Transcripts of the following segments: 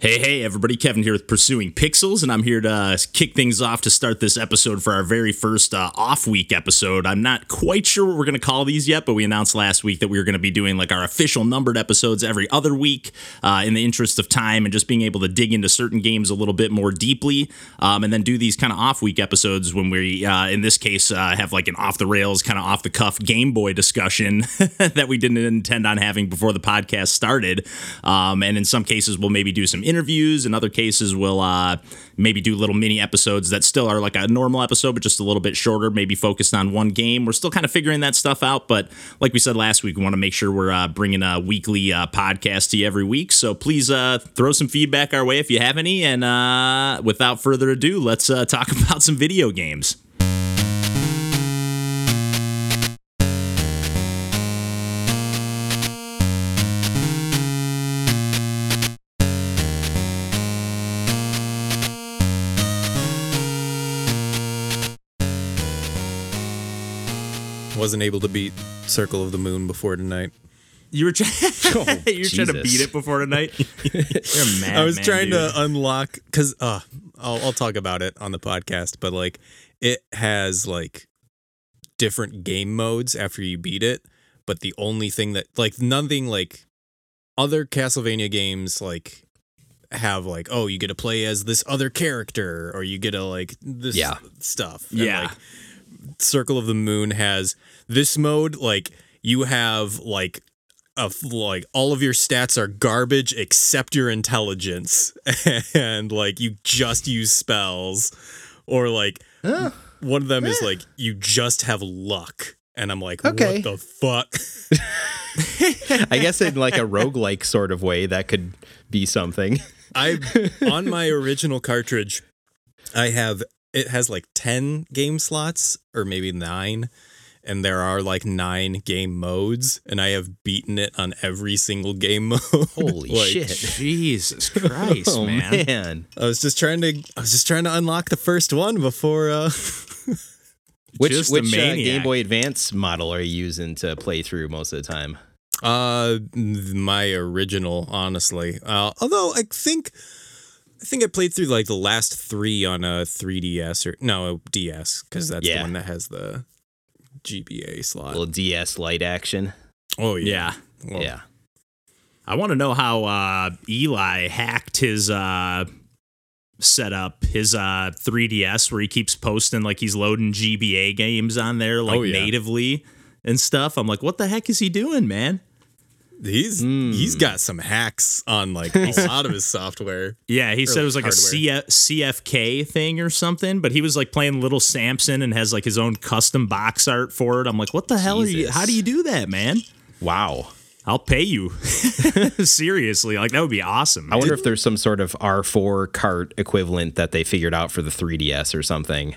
Hey, hey, everybody. Kevin here with Pursuing Pixels, and I'm here to uh, kick things off to start this episode for our very first uh, off week episode. I'm not quite sure what we're going to call these yet, but we announced last week that we were going to be doing like our official numbered episodes every other week uh, in the interest of time and just being able to dig into certain games a little bit more deeply, um, and then do these kind of off week episodes when we, uh, in this case, uh, have like an off the rails, kind of off the cuff Game Boy discussion that we didn't intend on having before the podcast started. Um, and in some cases, we'll maybe do some interviews. In other cases, we'll uh, maybe do little mini episodes that still are like a normal episode, but just a little bit shorter, maybe focused on one game. We're still kind of figuring that stuff out. But like we said last week, we want to make sure we're uh, bringing a weekly uh, podcast to you every week. So please uh, throw some feedback our way if you have any. And uh, without further ado, let's uh, talk about some video games. Wasn't able to beat Circle of the Moon before tonight. You were, trying. you were trying to beat it before tonight. You're mad I was man, trying dude. to unlock because uh, I'll, I'll talk about it on the podcast, but like it has like different game modes after you beat it. But the only thing that like nothing like other Castlevania games like have like oh you get to play as this other character or you get to like this Yeah. stuff. And, Yeah. like, Circle of the Moon has this mode like you have like of like all of your stats are garbage except your intelligence. And like you just use spells. Or like one of them is like you just have luck. And I'm like Okay. what the fuck? I guess in like a roguelike sort of way that could be something. I on my original cartridge I have it has like 10 game slots or maybe 9 and there are like 9 game modes and I have beaten it on every single game mode. Holy Like, shit. Jesus Christ, Oh man. man. I was just trying to I was just trying to unlock the first one before uh Which Just which uh. Game Boy Advance model are you using to play through most of the time? uh my original honestly. Uh although I think I think I played through like the last 3 on a 3DS or no, a DS cuz that's the one that has the GBA slot. A little DS light action. oh yeah. Yeah. Well, yeah. I want to know how uh, Eli hacked his uh, setup, his uh, 3DS, where he keeps posting like he's loading GBA games on there, like Oh, yeah. natively and stuff. I'm like, what the heck is he doing, man? He's he's got some hacks on like a lot of his software. Yeah, he said it was like hardware. a CF- CFK thing or something, but he was like playing Little Samson and has like his own custom box art for it. I'm like, what the hell are you? How do you do that, man? Wow. I'll pay you. Seriously, like that would be awesome. I wonder if there's some sort of R4 cart equivalent that they figured out for the 3DS or something.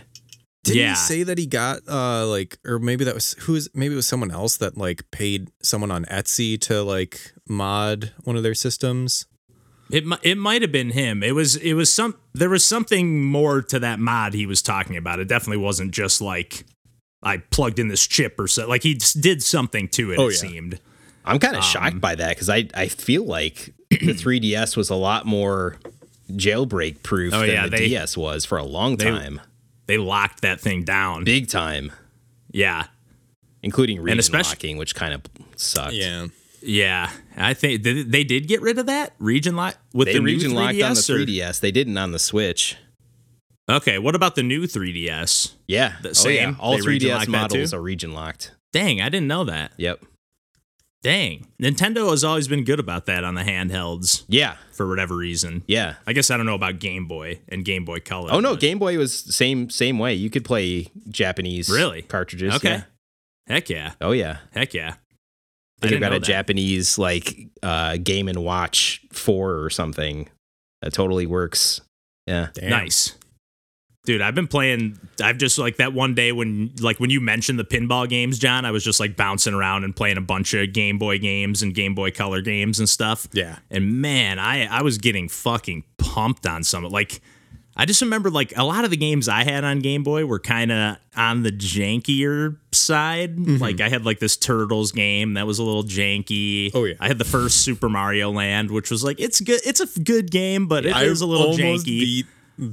Did Yeah. he say that he got uh like or maybe that was who is maybe it was someone else that like paid someone on Etsy to like mod one of their systems? It it might have been him. It was it was some there was something more to that mod he was talking about. It definitely wasn't just like I plugged in this chip or so. Like he did something to it. Oh, it yeah. seemed. I'm kind of Um, shocked by that because I, I feel like the 3DS was a lot more jailbreak proof Oh, than yeah, the they- DS was for a long time. They locked that thing down. Big time. Yeah, Including region especially- locking, which kind of sucked. Yeah. yeah. I think did, they did get rid of that region lock with They the region new locked 3DS. on the 3DS. They didn't on the Switch. Okay, what about the new 3DS? Yeah. The oh, yeah. same? All They 3DS models are region locked. Dang, I didn't know that. Yep. Dang, Nintendo has always been good about that on the handhelds Yeah. for whatever reason. Yeah. I guess I don't know about Game Boy and Game Boy Color. Oh no, but- Game Boy was same same way. You could play Japanese Really? cartridges. Okay. yeah. Heck yeah. Oh yeah. Heck yeah. I I think I didn't got a that. Japanese like uh Game and Watch 4 or something. That totally works. Yeah. Damn. Nice. Dude, I've been playing I've just like that one day when like when you mentioned the pinball games, John, I was just like bouncing around and playing a bunch of Game Boy games and Game Boy Color games and stuff. Yeah. And man, I I was getting fucking pumped on some like I just remember like a lot of the games I had on Game Boy were kind of on the jankier side. Mm-hmm. Like I had like this Turtles game that was a little janky. Oh, yeah. I had the first Super Mario Land, which was like it's good. It's a good game, but it I is a little janky. beat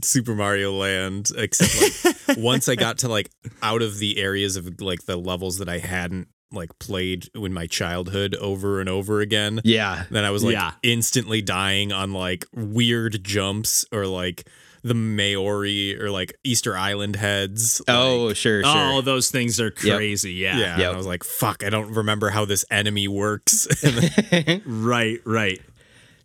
Super Mario Land, except like once I got to like out of the areas of like the levels that I hadn't like played in my childhood over and over again. Yeah. Then I was like Yeah. instantly dying on like weird jumps or like the Maori or like Easter Island heads. Oh, sure, sure. Oh, those things are crazy. Yeah. yeah. Yep. I was like, fuck, I don't remember how this enemy works. Then- Right. Right.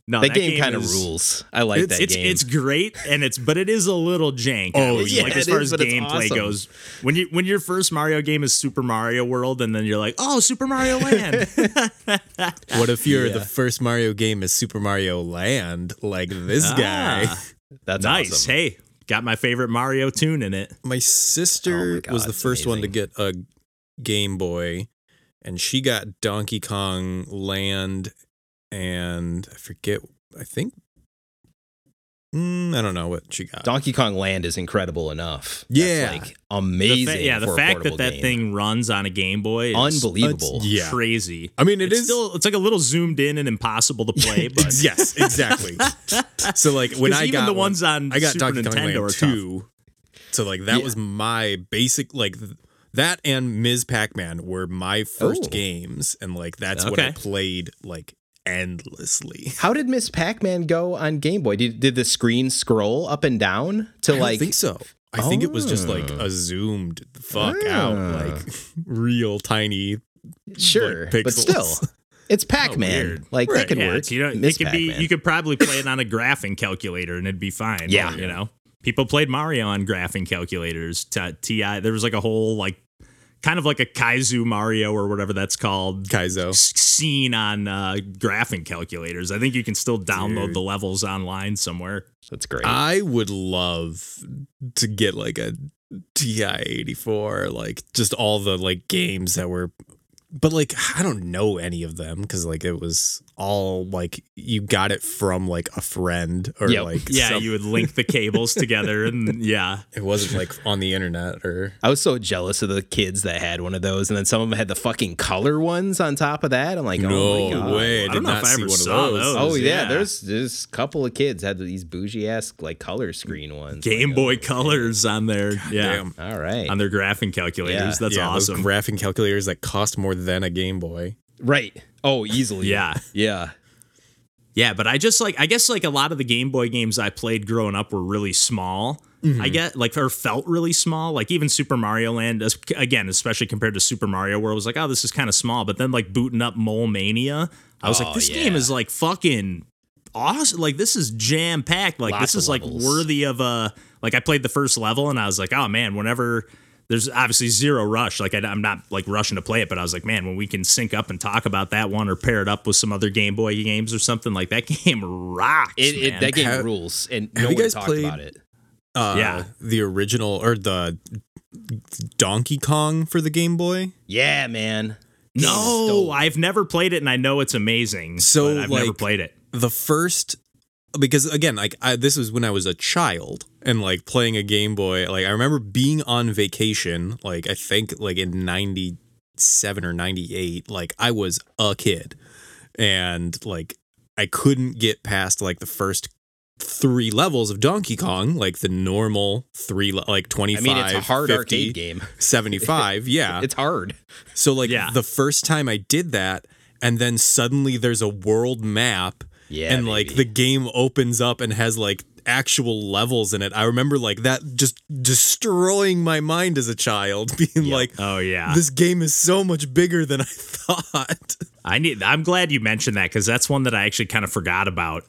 No, that, game, kind of rules. I like It's- that It's game. it's great and it's but it is a little jank. Oh, Oh yeah, like as far is, as gameplay awesome. goes, when you when your first Mario game is Super Mario World, and then you're like, oh, Super Mario Land. what if you're Yeah. the first Mario game is Super Mario Land, like this guy? Ah, That's nice. awesome. Hey, got my favorite Mario tune in it. My sister Oh my God, was the it's first one to get a Game Boy, and she got Donkey Kong Land, and I forget. I think. Mm, I don't know what she got. Donkey Kong Land is incredible enough. Yeah. That's like The amazing. fa- yeah, the for a fact that portable that game. thing runs on a Game Boy is unbelievable. It's- yeah. crazy. I mean, it it's is- still it's like a little zoomed in and impossible to play, but yes, exactly. so like when I even got the one- ones on I got Super Donkey Kong Nintendo Land two. So like that Yeah. was my basic like that and Ms. Pac-Man were my first Oh. games, and like that's what I played like endlessly. How did Miss Pac-Man go on Game Boy? Did did the screen scroll up and down to like I don't like? think so. I think it was just like Oh. a zoomed the fuck out, Ah. like real tiny. Sure, like, but still, it's Pac-Man. weird. like Right. that could yeah, work. it's- you know, Miss it could be. Pac-Man. You could probably play it on a graphing calculator and it'd be fine. Yeah. you know, people played Mario on graphing calculators. T- Ti, there was like a whole like, kind of like a Kaizu Mario or whatever that's called. Kaizo. s- Scene on uh, graphing calculators. I think you can still download Dude. the levels online somewhere. That's great. I would love to get like a TI eighty four, like just all the like games that were, but like I don't know any of them because like it was all like you got it from like a friend or Yep. like Yeah, some- you would link the cables together, and yeah, it wasn't like on the internet or I was so jealous of the kids that had one of those, and then some of them had the fucking color ones on top of that. I'm like, oh no my god. way! I I did don't know if I see ever one saw of those. those. Oh yeah, Yeah. there's there's a couple of kids had these bougie ass like color screen ones. Game Like, Boy oh, Colors on their yeah Damn. All right, on their graphing calculators. Yeah. That's yeah, awesome. graphing calculators that cost more than a Game Boy. right. Oh, easily. yeah. yeah. Yeah, but I just like I guess like a lot of the Game Boy games I played growing up were really small. I mm-hmm. get like or felt really small. Like even Super Mario Land, again, especially compared to Super Mario World, was like, oh, this is kind of small. But then like booting up Mole Mania, I was Oh, like, this yeah. game is like fucking awesome. Like this is jam packed. Like Lots this is like worthy of a. Like I played the first level and I was like, oh man, whenever. There's obviously zero rush. Like I, I'm not like rushing to play it, but I was like, man, when we can sync up and talk about that one or pair it up with some other Game Boy games or something like that game rocks. It, it that game Have- rules, and have no you one guys talked played- about it. Uh, Yeah. the original or the Donkey Kong for the Game Boy. Yeah, man. no, I've never played it, and I know it's amazing. So, but I've never played it. the first because again like I, this was when i was a child and like playing a game boy like i remember being on vacation like i think like in 97 or 98 like i was a kid and like i couldn't get past like the first three levels of donkey kong like the normal three like 25 I mean, it's a hard 50, arcade game. 75 yeah It's hard. so like Yeah. the first time i did that and then suddenly there's a world map Yeah, and like baby. the game opens up and has like actual levels in it. I remember like that just destroying my mind as a child, being Yep. like, Oh yeah, this game is so much bigger than I thought. I need. I'm glad you mentioned that because that's one that I actually kind of forgot about.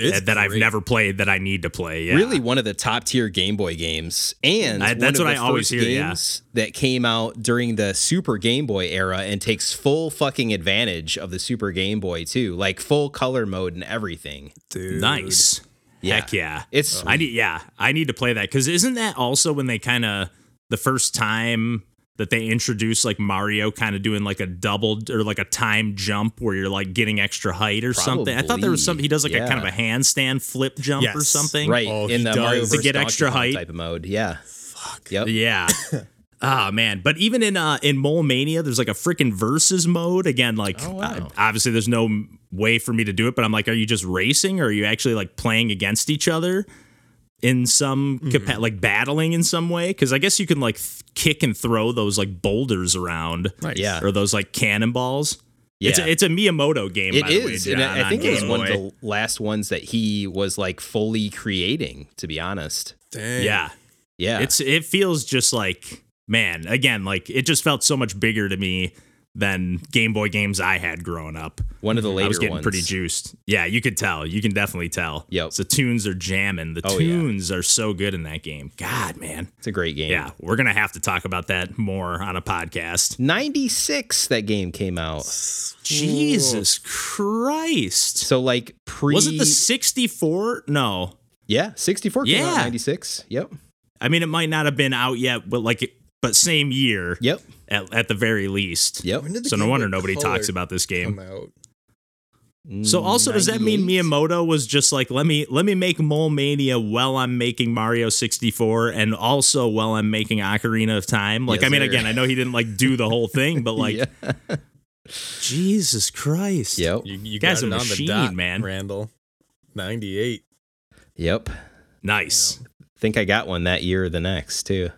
It's that that I've great. never played that I need to play. Yeah. Really, one of the top tier Game Boy games, and I- that's one what of the I always first hear, yeah. games that came out during the Super Game Boy era and takes full fucking advantage of the Super Game Boy too, like full color mode and everything. Dude. Nice. Yeah. Heck yeah. It's I need. Yeah, I need to play that because isn't that also when they kind of the first time that they introduce like Mario kind of doing like a double or like a time jump where you're like getting extra height or something. I thought there was Probably, something he does like a kind of a handstand flip jump or something. Right Oh, in the does. Mario To versus get Donkey extra Kong height. type of mode. Yeah. Fuck. Yep. Yeah. Ah man, but even in uh in Mole Mania, there's like a freaking versus mode. Again, like Oh, wow. uh, obviously there's no way for me to do it, but I'm like, are you just racing or are you actually like playing against each other in some Mm-hmm. capa- like battling in some way? Because I guess you can like th- kick and throw those like boulders around, Nice. Yeah. or those like cannonballs. It's Yeah. a, it's a Miyamoto game. It by the way, is, and I I think it was one of the last ones that he was like fully creating. To be honest, Dang. Yeah, yeah, it's it feels just like man again like it just felt so much bigger to me than game boy games i had growing up one of the later ones. i was getting ones. pretty juiced yeah you could tell you can definitely tell Yep. the tunes are jamming the Oh, yeah. tunes are so good in that game god man It's a great game. yeah we're gonna have to talk about that more on a podcast ninety six that game came out. jesus christ So like pre was it the 64 no yeah sixty four came out Yeah. ninety six. Yep. i mean it might not have been out yet but like but same year Yep. At, at the very least Yep. When did the so no wonder nobody talks about this game Come out. Mm, so also does that mean Miyamoto was just like let me let me make Mole Mania while I'm making Mario 64 and also while I'm making Ocarina of Time? Like Yes, I mean sir. again, I know he didn't like do the whole thing, but like yeah. Jesus Christ. Yep. You, you Guy's got a it on machine, the dot, man. Randall. 98. Yep. Nice. Think I got one that year or the next too.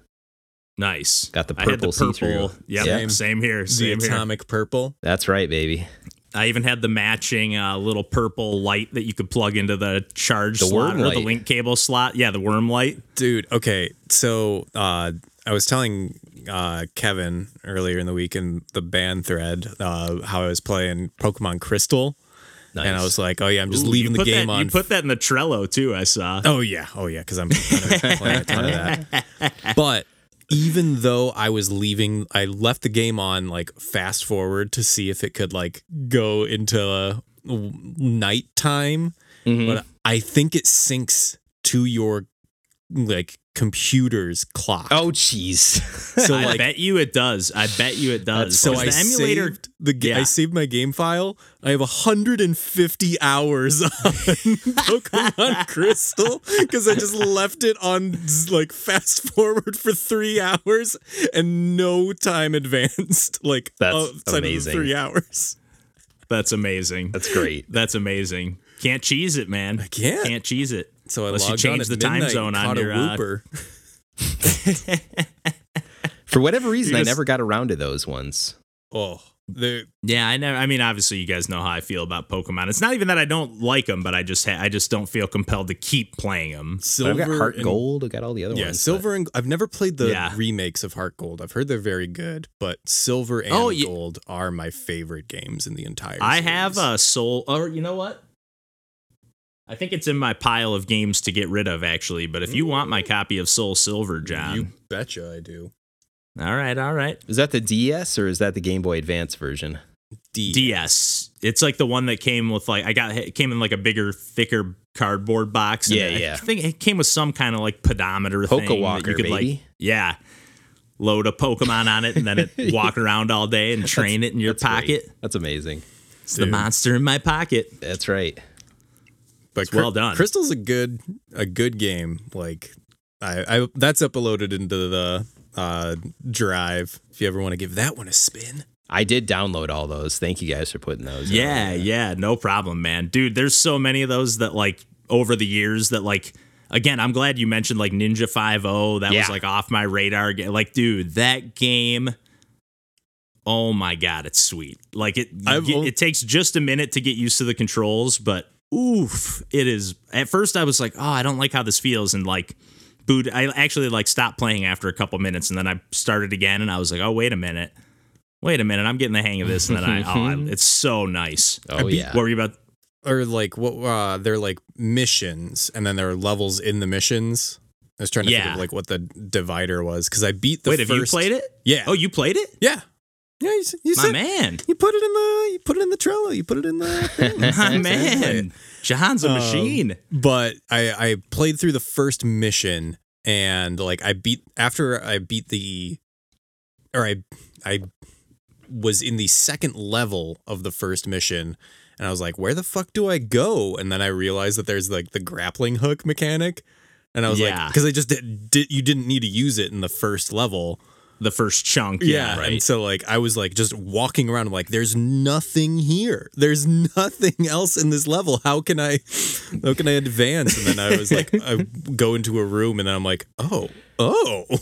Nice. Got the I had the purple see-through. purple. Yep, Same. same here. The Same here. atomic purple. That's right, baby. I even had the matching uh, little purple light that you could plug into the charge The slot worm or the link cable slot. Yeah, the worm light. Dude, okay. So uh, I was telling uh, Kevin earlier in the week in the band thread uh, how I was playing Pokemon Crystal. Nice. And I was like, oh, yeah, I'm just Ooh, leaving the game that, on. You put that in the Trello too. I saw. Oh yeah, oh yeah, because I'm gonna play a ton of that. But even though I was leaving, I left the game on like fast forward to see if it could like go into uh, nighttime. Mhm. But I think it syncs to your like computer's clock. Oh jeez. so I bet you it does. I bet you it does. So I the emulator saved the ga- I saved my game file. I have 150 hours on Pokemon Crystal because I just left it on like fast forward for three hours and no time advanced. Like That's outside amazing. three hours. That's amazing. That's great. That's amazing. Can't cheese it, man. I can't. Can't cheese it. So I Unless you change the time zone and on your, a uh, whooper. For whatever reason, You I never got around to those ones. Oh, Yeah, I know. I mean, obviously, you guys know how I feel about Pokemon. It's not even that I don't like them, but I just ha- I just don't feel compelled to keep playing them. But silver I've got Heart and- Gold. I got all the other Yeah, ones. silver and I've never played the Yeah. remakes of Heart Gold. I've heard they're very good, but silver and Oh, ye- gold are my favorite games in the entire. I have a Soul, or you know what? I think it's in my pile of games to get rid of, actually. But if you want my mm. copy of Soul Silver, John, You betcha I do. all right, all right. Is that the DS or is that the Game Boy Advance version? D. DS. It's like the one that came with like I got it came in like a bigger, thicker cardboard box. and Yeah, I yeah. think it came with some kind of like pedometer thing. that Pokewalker, you could like yeah, load a Pokemon on it and then it walk around all day and train it in your That's great. pocket. That's amazing. It's the monster in my pocket. That's right. But well done. Crystal's a good a good game. Like I, I that's uploaded into the uh drive. If you ever want to give that one a spin. I did download all those. Thank you guys for putting those. in. Yeah, yeah, no problem, man. Dude, there's so many of those that like over the years that like again, I'm glad you mentioned like Ninja 5 That Yeah. was like off my radar. Like, dude, that game Oh my god, it's sweet. Like it I've get- al- it takes just a minute to get used to the controls, but oof, it is at first I was like, "Oh, I don't like how this feels." And like boot I actually like stopped playing after a couple minutes and then I started again and I was like, "Oh, wait a minute." Wait a minute, I'm getting the hang of this, and then I, oh, I it's so nice. Oh beat- yeah. What were you about? Or like what uh they're like missions and then there are levels in the missions. I was trying to think of like what the divider was because I beat the Wait, first have you played it? Yeah. Oh, you played it? yeah. Yeah, you, you My said man. you put it in the you put it in the Trello. You put it in the. My man. John's a Um, machine. but I I played through the first mission and like I beat after I beat the or I I was in the second level of the first mission and I was like, where the fuck do I go? And then I realized that there's like the grappling hook mechanic. And I was Yeah. like, because I just did, did, you didn't need to use it in the first level. The first chunk. Yeah. right. And so like I was like just walking around I'm like there's nothing here. There's nothing else in this level. How can I how can I advance? And then I was like I go into a room and then I'm like, "Oh. Oh."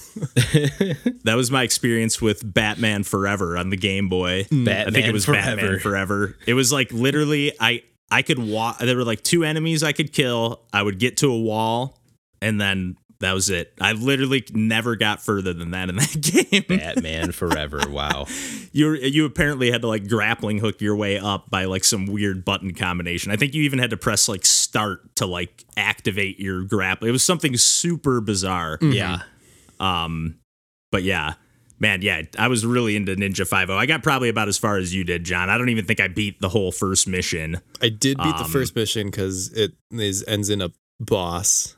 That was my experience with Batman Forever on the Game Boy. Mm, I think it was Forever. Batman Forever. It was like literally I I could walk there were like two enemies I could kill. I would get to a wall and then that was it. I literally never got further than that in that game. Batman Forever. Wow. you you apparently had to like grappling hook your way up by like some weird button combination. I think you even had to press like start to like activate your grapple. It was something super bizarre. Yeah. Um But yeah, man, yeah, I was really into Ninja 5 I got probably about as far as you did, John. I don't even think I beat the whole first mission. I did beat the Um, first mission cuz it is ends in a boss.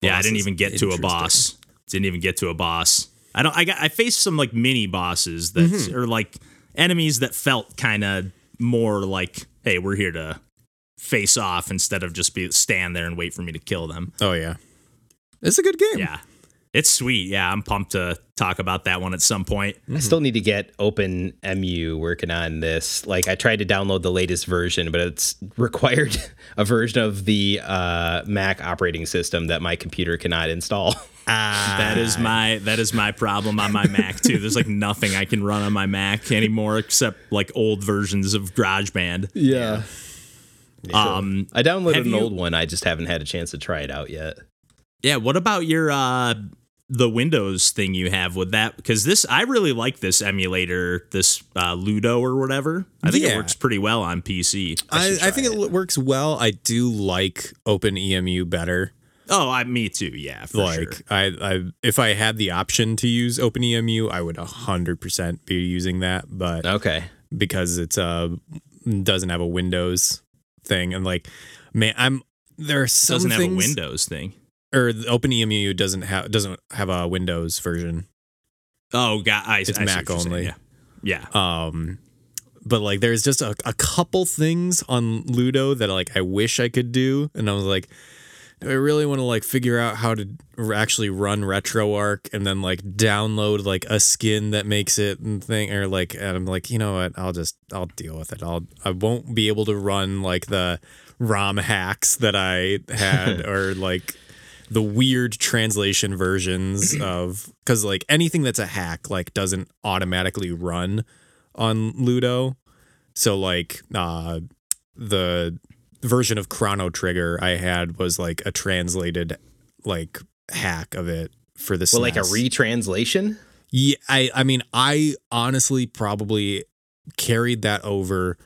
Yeah, I didn't even get to a boss. Didn't even get to a boss. I don't I got I faced some like mini bosses that Mm-hmm. or like enemies that felt kind of more like, hey, we're here to face off instead of just be stand there and wait for me to kill them. Oh yeah. It's a good game. Yeah. It's sweet. Yeah, I'm pumped to talk about that one at some point. I still need to get Open MU working on this. Like I tried to download the latest version, but it's required a version of the uh, Mac operating system that my computer cannot install. That is my that is my problem on my Mac too. There's like nothing I can run on my Mac anymore except like old versions of GarageBand. Yeah. Um I downloaded an you- old one. I just haven't had a chance to try it out yet. yeah, what about your uh the Windows thing you have with that because this I really like this emulator, this uh, Ludo or whatever. I think it works pretty well on PC. I, should I think try it. works well. I do like OpenEMU better. Oh, I, me too. Yeah, for like sure. I, I if I had the option to use OpenEMU, I would hundred percent be using that. But Okay. because it's uh doesn't have a Windows thing, and like man, I'm there are some doesn't have a Windows thing. Or the OpenEMU doesn't have doesn't have a Windows version. Oh, God, I, It's I Mac you're saying, only. Yeah, yeah. Um, but like there's just a, a couple things on Ludo that like I wish I could do, and I was like, do I really want to like figure out how to actually run RetroArch and then like download like a skin that makes it and thing or like and I'm like you know what I'll just I'll deal with it. I'll I won't be able to run like the ROM hacks that I had or like the weird translation versions of because like anything that's a hack like doesn't automatically run on Ludo. So like uh the version of Chrono Trigger I had was like a translated like hack of it for this. Well, like a retranslation? Yeah, I I mean I honestly probably carried that over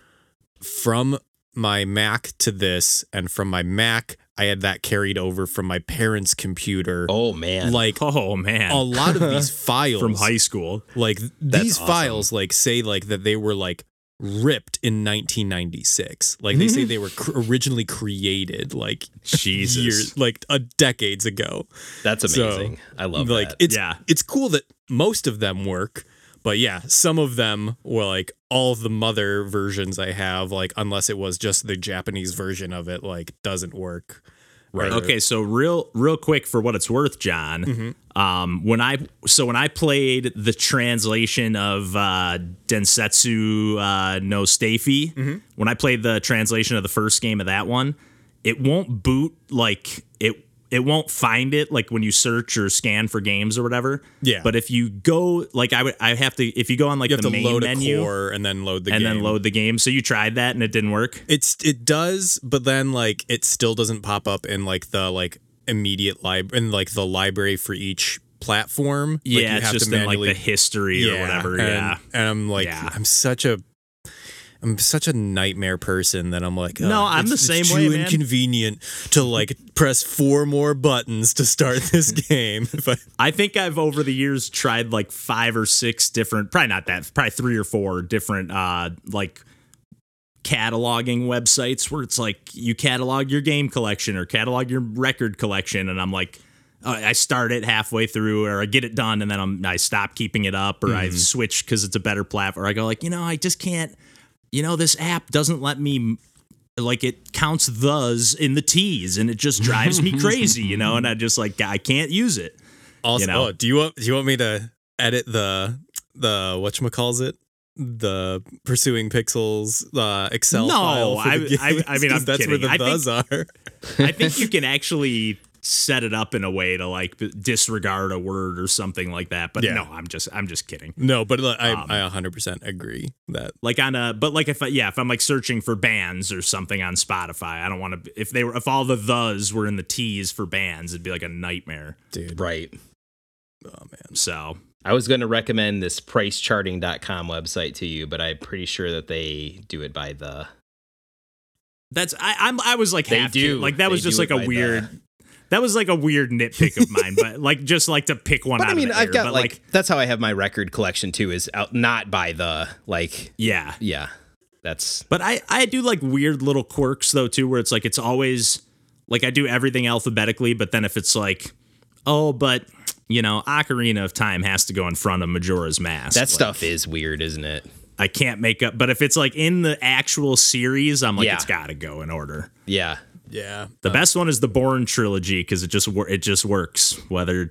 from my Mac to this and from my Mac I had that carried over from my parents' computer. Oh man. Like oh man, a lot of these files from high school. like th- these awesome. files like say like that they were like ripped in 1996 like they say they were cr- originally created like Jesus. years like uh, decades ago That's So, amazing. I love like that. it's Yeah. it's cool that most of them work but yeah some of them were like all of the mother versions i have like unless it was just the japanese version of it like doesn't work right Okay, so real real quick for what it's worth, John. Mm-hmm. Um, when I so when I played the translation of uh, Densetsu uh, no Stafy, Mm-hmm. when I played the translation of the first game of that one, it won't boot like it. It won't find it like when you search or scan for games or whatever. Yeah. But if you go like I would, I have to. If you go on like you the main load menu and then load the and game then load the game, so you tried that and it didn't work. It's it does, but then like it still doesn't pop up in like the like immediate lib in like the library for each platform. Like, you it's have just to in like manually- the history or whatever. and, yeah. and I'm like Yeah. I'm such a I'm such a nightmare person that I'm like, No, "Oh, I'm it's- the same too way, man." inconvenient to like press four more buttons to start this game. I, I think I've over the years tried like five or six different, probably not that, probably three or four different, uh, like cataloging websites where it's like you catalog your game collection or catalog your record collection, and I'm like, uh, I start it halfway through, or I get it done, and then I'm, I stop keeping it up, or Mm-hmm. I switch because it's a better platform. Or I go like, you know, I just can't. You know, this app doesn't let me. Like it counts thes in the T's, and it just drives me crazy, you know. And I just like I can't use it. Also, You know? oh, do you want do you want me to edit the the what calls it the pursuing pixels uh, Excel No, file? I- I-? I mean, I'm that's kidding. where the I think- are. I think you can actually set it up in a way to like disregard a word or something like that. But Yeah. no, I'm just I'm just kidding. No, but like, I Um, I 100% agree that Like on a but like if I, yeah if I'm like searching for bands or something on Spotify, I don't want to if they were if all the thes were in the T's for bands, it'd be like a nightmare. dude. Right. Oh man. So I was going to recommend this pricecharting.com website to you, but I'm pretty sure that they do it by the. that's I I'm I was like They have to. do. like that was just like a weird. That was like a weird nitpick of mine, but like just like to pick one But out I mean, of the I've air, got but, like, that's how I have my record collection too. Is out not by the like yeah, yeah. That's But I I do like weird little quirks though too, where it's like it's always like I do everything alphabetically, but then if it's like, oh, but you know, Ocarina of Time has to go in front of Majora's Mask. that Like, stuff is weird, isn't it? I can't make up. But if it's like in the actual series, I'm like, Yeah. it's got to go in order. Yeah. Yeah. The best one is the Bourne trilogy because it just it just works. Whether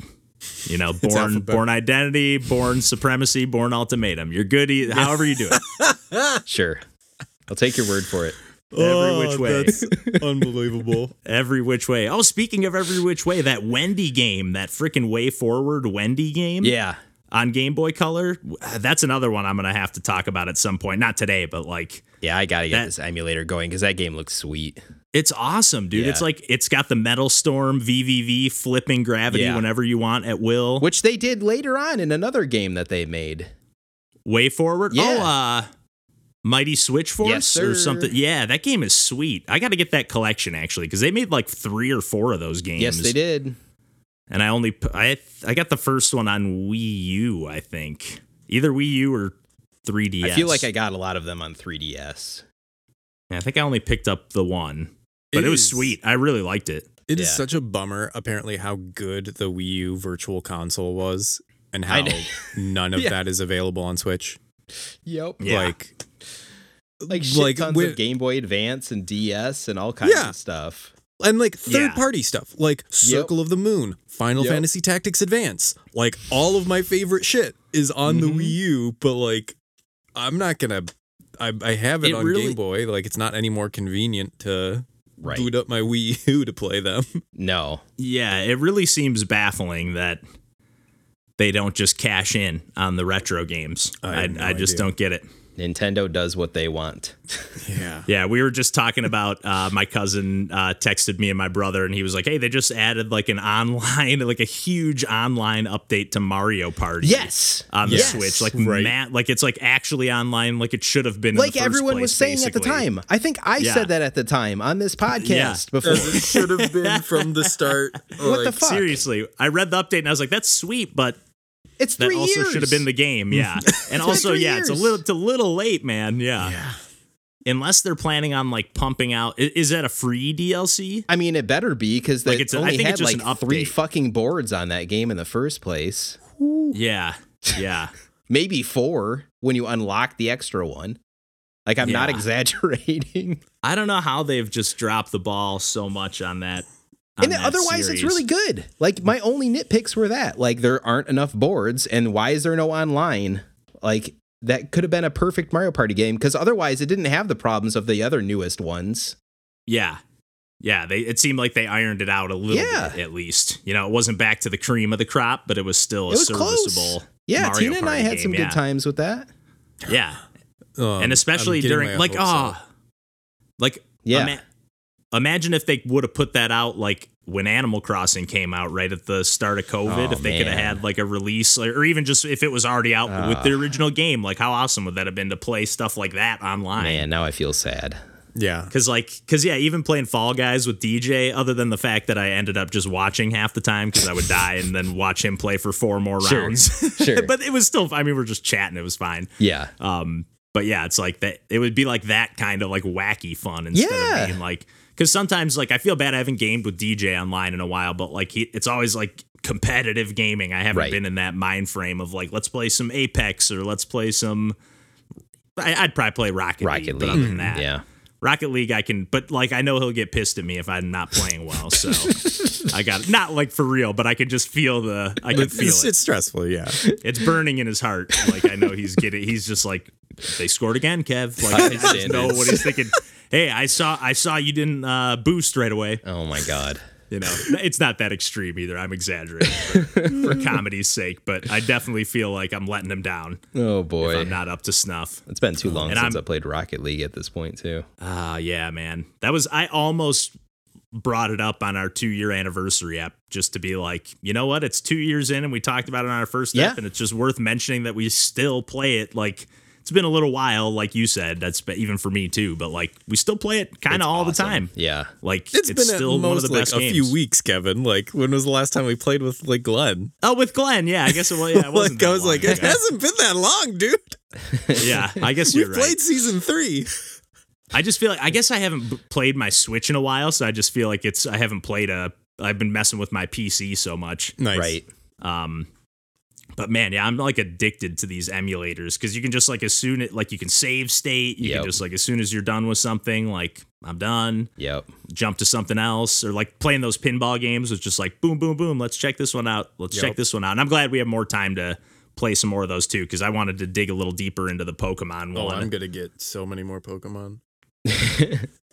you know, Bourne Bourne Identity, Bourne Supremacy, Bourne Ultimatum. You're good, e- however you do it. Sure. I'll take your word for it. Every oh, which way. Oh, That's unbelievable. Every which way. Oh, speaking of every which way, that Wendy game, that freaking WayForward Wendy game Yeah. on Game Boy Color, that's another one I'm going to have to talk about at some point. Not today, but like, Yeah, I got to get That- this emulator going because that game looks sweet. It's awesome, dude. Yeah. It's like, it's got the Metal Storm VVV flipping gravity Yeah. whenever you want at will. Which they did later on in another game that they made. WayForward. Yeah. Oh, uh, Mighty Switch Force Yes, or something. Yeah, that game is sweet. I got to get that collection actually because they made like three or four of those games. Yes, they did. and I only I I got the first one on Wii U, I think, either Wii U or 3DS. I feel like I got a lot of them on 3DS. Yeah, I think I only picked up the one, but it, It was is- sweet. I really liked it. It is Yeah. such a bummer, apparently, how good the Wii U Virtual Console was, and how none of Yeah. that is available on Switch. Yep. Yeah. Like, Like shit like tons when- of Game Boy Advance and DS and all kinds Yeah. of stuff. and like Yeah. third party stuff, like Circle of the Moon, Final Yep. Fantasy Tactics Advance. Like all of my favorite shit is on the Mhm. Wii U, but like I'm not gonna. I, I have it, It on really- Game Boy. Like it's not any more convenient to Right. boot up my Wii U to play them. No. Yeah, it really seems baffling that they don't just cash in on the retro games. I I, no I just idea. don't get it. Nintendo does what they want. Yeah. Yeah, we were just talking about uh, my cousin uh, texted me and my brother, and he was like, "Hey, they just added like an online, like a huge online update to Mario Party." Yes. on the Yes. Switch, like Right. Matt, like it's like actually online, like it should have been. in like the first everyone place, was saying at the time. I think I Yeah. said that at the time on this podcast Yeah. before. As it should have been from the start. What the fuck? Seriously, I read the update and I was like, "That's sweet," but It's that three also years. should have been the game. Yeah, and also, three yeah, it's a little, it's a little late, man. Yeah. Yeah. unless they're planning on like pumping out. Is that a free DLC? I mean, it better be because they Like, it's a- I only think had just like three fucking boards on that game in the first place. Yeah, yeah. Maybe four when you unlock the extra one. Like I'm not exaggerating. I don't know how they've just dropped the ball so much on that. On and that otherwise, it's really good. Like my only nitpicks were that like there aren't enough boards, and why is there no online? Like that could have been a perfect Mario Party game because otherwise it didn't have the problems of the other newest ones. Yeah. Yeah, they it seemed like they ironed it out a little Yeah. bit at least. You know, it wasn't back to the cream of the crop, but it was still a It was close. serviceable. Yeah, Mario Tina and I had game, some yeah. good times with that. Yeah. Um, and especially during like hopes oh like Yeah. ima- imagine if they would have put that out like when Animal Crossing came out right at the start of COVID Oh, if they could have had like a release or, or even just if it was already out with the Ah. original game like how awesome would that have been to play stuff like that online Man, now I feel sad. Yeah. Cause like, cause yeah, even playing Fall Guys with DJ, other than the fact that I ended up just watching half the time because I would die and then watch him play for four more Sure. rounds. Sure. but it was still, I mean, we're just chatting. It was fine. Yeah. Um, but yeah, it's like that. It would be like that kind of like wacky fun instead Yeah. of being like, because sometimes like I feel bad I haven't gamed with DJ online in a while, but like he, it's always like competitive gaming. I haven't Right. been in that mind frame of like let's play some Apex or let's play some. I, I'd probably play Rocket, Rocket League, but other than that, mm, Yeah. Rocket League, I can, but like I know he'll get pissed at me if I'm not playing well. So I got not like for real, but I can just feel the I can It's, feel it's, it. it's stressful, yeah. It's burning in his heart. Like I know he's getting. He's just like they scored again, Kev. Like I just know what he's thinking. Hey, I saw I saw you didn't uh, boost right away. Oh my god. You know, it's not that extreme either. I'm exaggerating for, for comedy's sake, but I definitely feel like I'm letting him down. Oh if boy. I'm not up to snuff. It's been too long And since I'm- I played Rocket League at this point too. Ah, yeah, man. That was I almost brought it up on our two year anniversary app just to be like, you know what? It's two years in and we talked about it on our first Yeah. step, and it's just worth mentioning that we still play it. Like it's been a little while, like you said. That's been, even for me too, but like we still play it kind of all the time. Yeah. Like It's it's, been still at one of most the like best a few weeks, Kevin. Like when was the last time we played with like Glenn? Oh, with Glenn, yeah, I guess it was. Yeah, it wasn't like I was long like, it ago. hasn't been that long, dude. yeah, I guess you're right. played season three. I just feel like I guess I haven't b- played my Switch in a while, so I just feel like it's I haven't played a. I've been messing with my PC so much. Nice. Right. Um, but man, yeah, I'm like addicted to these emulators because you can just like as soon as like you can save state, you Yep. can just like as soon as you're done with something, like I'm done, Yep. jump to something else, or like playing those pinball games was just like boom, boom, boom. Let's check this one out. Let's check this one out. And I'm glad we have more time to play some more of those too because I wanted to dig a little deeper into the Pokemon Oh, one. I'm gonna get so many more Pokemon.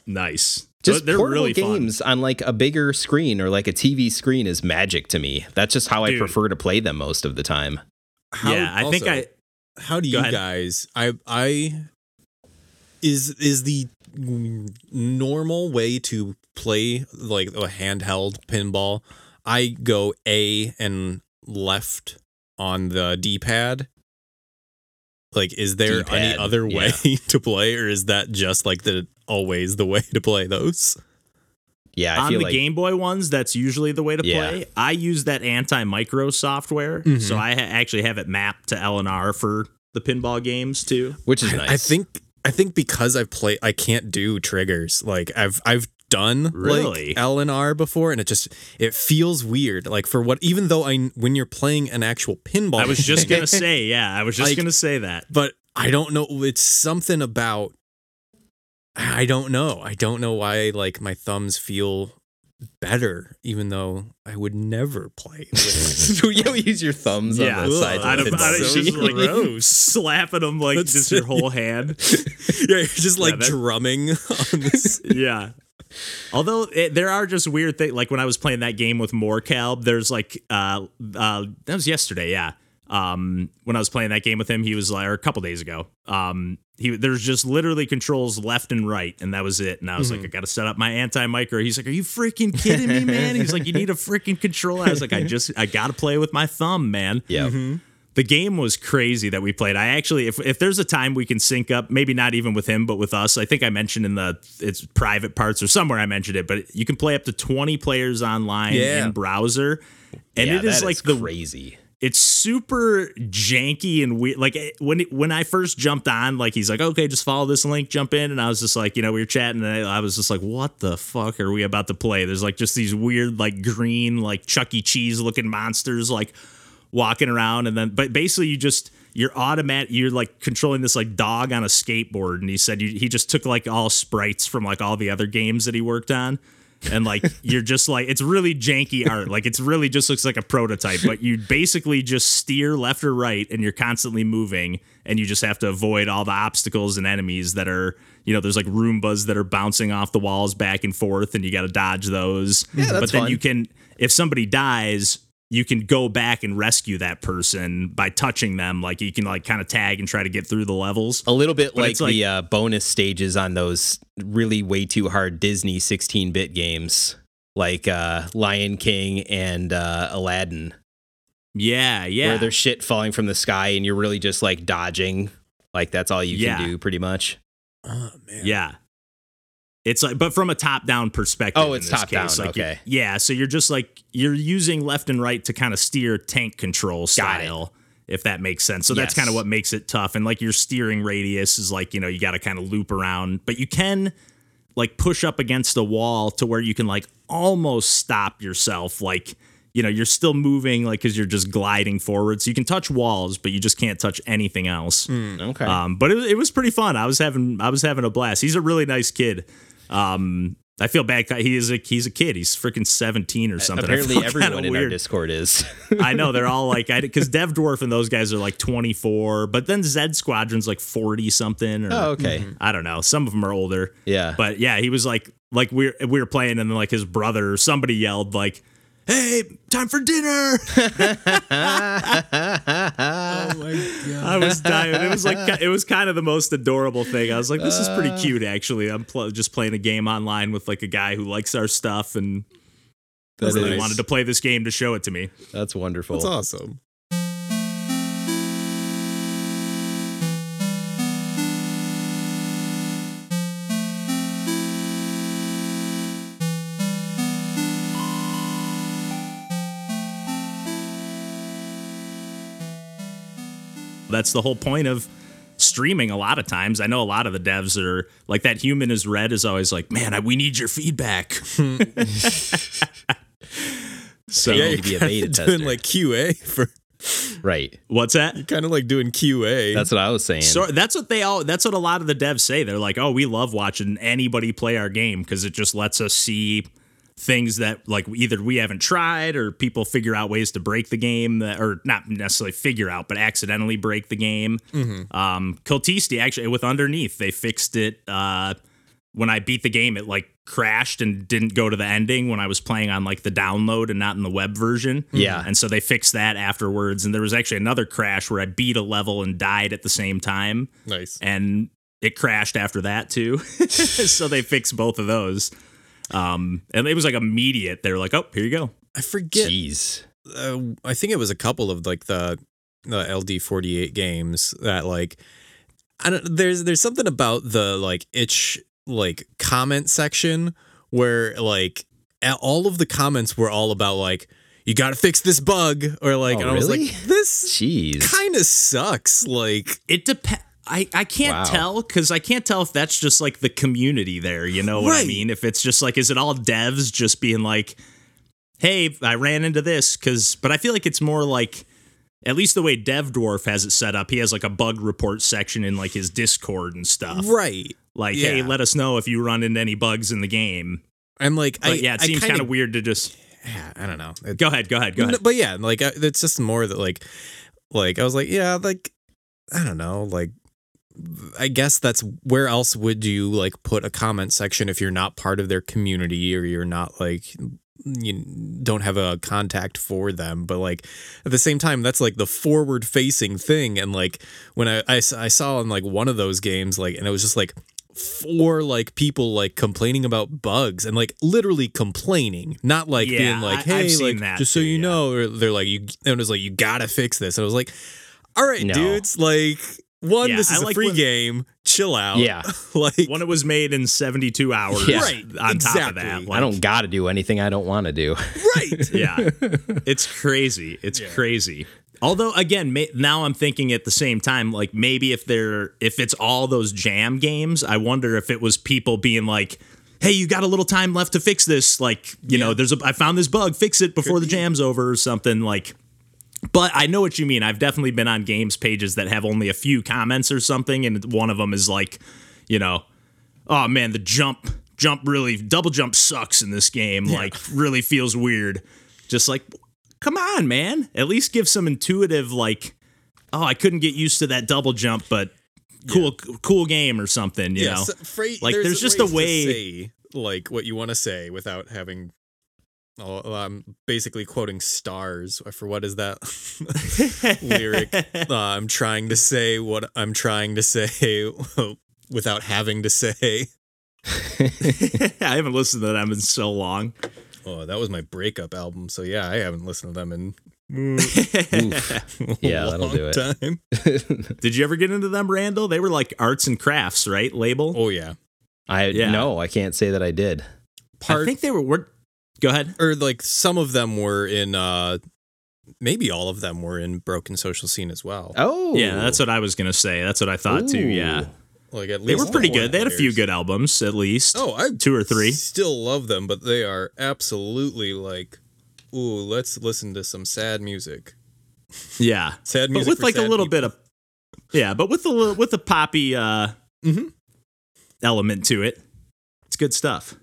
nice. Just So they're portable really fun. games on like a bigger screen or like a TV screen is magic to me. That's just how I prefer to play them most of the time. How- yeah, I think I. How do you ahead. guys? I I is is the normal way to play like a handheld pinball. I go A and left on the D pad. Like, is there any D-pad, other way yeah. to play, or is that just like the always the way to play those? Yeah, I on feel the like Game Boy ones, that's usually the way to Yeah. play. I use that AntiMicro software, Mm-hmm. so I ha- actually have it mapped to LNR for the pinball games too. which is I- nice. I think I think because I've played, I can't do triggers. Like I've I've done Really? like L and R before, and it just it feels weird. Like for what, even though I when you're playing an actual pinball, I was just gonna say, yeah, I was just Like- gonna say that. but I don't know. It's something about I don't know. I don't know why like my thumbs feel better, even though I would never play. With you use your thumbs Yeah, on the sides I'd of have, the I'd have so just like gross. slapping them like That's- just your whole hand. yeah, you're just like that- drumming on this. yeah. Although it, there are just weird things, like when I was playing that game with Morcalb, there's like, uh, uh, that was yesterday, yeah. Um, when I was playing that game with him, he was like, or a couple days ago, um, he there's just literally controls left and right, and that was it. And I was like, I got to set up my AntiMicro. He's like, Are you freaking kidding me, man? He's like, You need a freaking controller. I was like, I just, I got to play with my thumb, man Yeah. The game was crazy that we played. I actually, if if there's a time we can sync up, maybe not even with him, but with us. I think I mentioned in the it's private parts or somewhere I mentioned it, but you can play up to 20 players online Yeah. in browser, and Yeah, it is like the crazy. it's super janky and weird. Like eh, when it- when I first jumped on, like he's like, okay, just follow this link, jump in, and I was just like, you know, we were chatting, and I, I was just like, what the fuck are we about to play? There's like just these weird, like green, like Chuck E. Cheese looking monsters, like walking around, and then but basically you just you're automatic you're like controlling this like dog on a skateboard and he said you, he just took like all sprites from like all the other games that he worked on and like you're just like it's really janky art like it's really just looks like a prototype but you basically just steer left or right and you're constantly moving and you just have to avoid all the obstacles and enemies that are you know there's like roombas that are bouncing off the walls back and forth and you got to dodge those that's but then fun. you can if somebody dies you can go back and rescue that person by touching them like you can like kind of tag and try to get through the levels A little bit like, like- the uh, bonus stages on those really way too hard Disney 16 bit games like uh, Lion King and uh, Aladdin, yeah yeah where there's shit falling from the sky and you're really just like dodging. Like that's all you Yeah. can do pretty much. Oh man. Yeah. It's like, but from a top-down perspective. Oh, it's top-down, case. Like, you- okay. Yeah, so you're just like you're using left and right to kind of steer tank control style, if that makes sense. So that's kind of what makes it tough. And like your steering radius is like you know you got to kind of loop around, but you can. like push up against a wall to where you can like almost stop yourself like you know you're still moving like because you're just gliding forward so you can touch walls but you just can't touch anything else Okay. um, but it, it was pretty fun i was having i was having a blast he's a really nice kid um, i feel bad he is a he's a kid he's freaking 17 or something I Apparently, everyone in our. Discord is. I know they're all like, because Dev Dwarf and those guys are like 24, but then Zed Squadron's like 40 something. Or, oh, okay. I don't know. Some of them are older. Yeah. But yeah, he was like, like we are we were playing, and then like his brother or somebody yelled like, "Hey, time for dinner!" Oh my god. I was dying. It was like it was kind of the most adorable thing. I was like, "This is pretty uh. cute, actually." I'm pl- just playing a game online with like a guy who likes our stuff and That really is- wanted to play this game to show it to me. That's wonderful. That's awesome. That's the whole point of streaming a lot of times. I know a lot of the devs are like that human is red is always like, man, I, we need your feedback. so Yeah, Yeah, to be you're a kinda beta doing tester. like QA for Right. what's that? kind of like doing QA. That's what I was saying. So that's what they all that's what a lot of the devs say. They're like, "Oh, we love watching anybody play our game because it just lets us see things that like either we haven't tried or people figure out ways to break the game that, or not necessarily figure out but accidentally break the game um Cultisti actually with underneath they fixed it uh when i beat the game it like crashed and didn't go to the ending when i was playing on like the download and not in the web version Yeah. and so they fixed that afterwards and there was actually another crash where i beat a level and died at the same time nice. and it crashed after that too. so they fixed both of those. Um, and it was like immediate. They were like, "Oh, here you go." I forget. Jeez. uh, I think it was a couple of like the the LD48 games that like I don't there's there's something about the like itch like comment section where like all of the comments were all about like you got to fix this bug or like Oh, and I was like this Jeez. kind of sucks like It depends. I, I can't Wow. tell because I can't tell if that's just like the community there. You know what I mean? If it's just like, is it all devs just being like, "Hey, I ran into this," because, but I feel like it's more like, at least the way Dev Dwarf has it set up, he has like a bug report section in like his Discord and stuff. right Like, hey, let us know if you run into any bugs in the game. I'm like But I yeah, it I seems kinda- weird to just yeah, I don't know It- go ahead, go ahead, go No, ahead. But yeah, like it's just more that like like I was like, yeah, like I don't know, like I guess that's where else would you like put a comment section if you're not part of their community or you're not like you don't have a contact for them but like at the same time that's like the forward facing thing and like when I I saw in like one of those games like and it was just like four like people like complaining about bugs and like literally complaining not like Yeah, being like hey like just so too, you yeah. know or they're like you and it was like you gotta fix this and I was like all right No. dudes like one Yeah, this is I a like free when- game chill out Yeah. like When it was made in 72 hours. Yeah. Right, On top of that. exactly. like- I don't got to do anything I don't want to do. right yeah. It's crazy. It's crazy. Although again, may, now I'm thinking at the same time, like maybe if they're if it's all those jam games, I wonder if it was people being like, "Hey, you got a little time left to fix this." Like, you know, there's a I found this bug, fix it before the jam's over or something. Like, but I know what you mean. I've definitely been on games pages that have only a few comments or something, and one of them is like, you know, oh man, the jump jump really double jump sucks in this game. Like, really feels weird. Just like, come on, man. At least give some intuitive like, oh, I couldn't get used to that double jump, but cool, cool game or something. You yeah, know, so fra- Like, there's just a way- say, like what you want to say without having oh, I'm basically quoting stars for what is that lyric uh, I'm trying to say what I'm trying to say without having to say I haven't listened to them in so long. oh that was my breakup album so yeah I haven't listened to them in Yeah, a that'll long do it. time Did you ever get into them, Randall? They were like arts and crafts, right? Label. oh yeah I Yeah. no, I can't say that I did. I think they were. were go ahead. or like some of them were in uh maybe all of them were in broken social scene as well Oh, Yeah, that's what I was gonna say. That's what I thought too. Yeah. Like at least They were pretty good. They had a few good albums, at least. Oh, I two or three. Still love them, but they are absolutely like, ooh, let's listen to some sad music. Yeah, Sad but music with like a little people. bit of yeah, but with a little with a poppy uh Mhm. element to it. It's good stuff.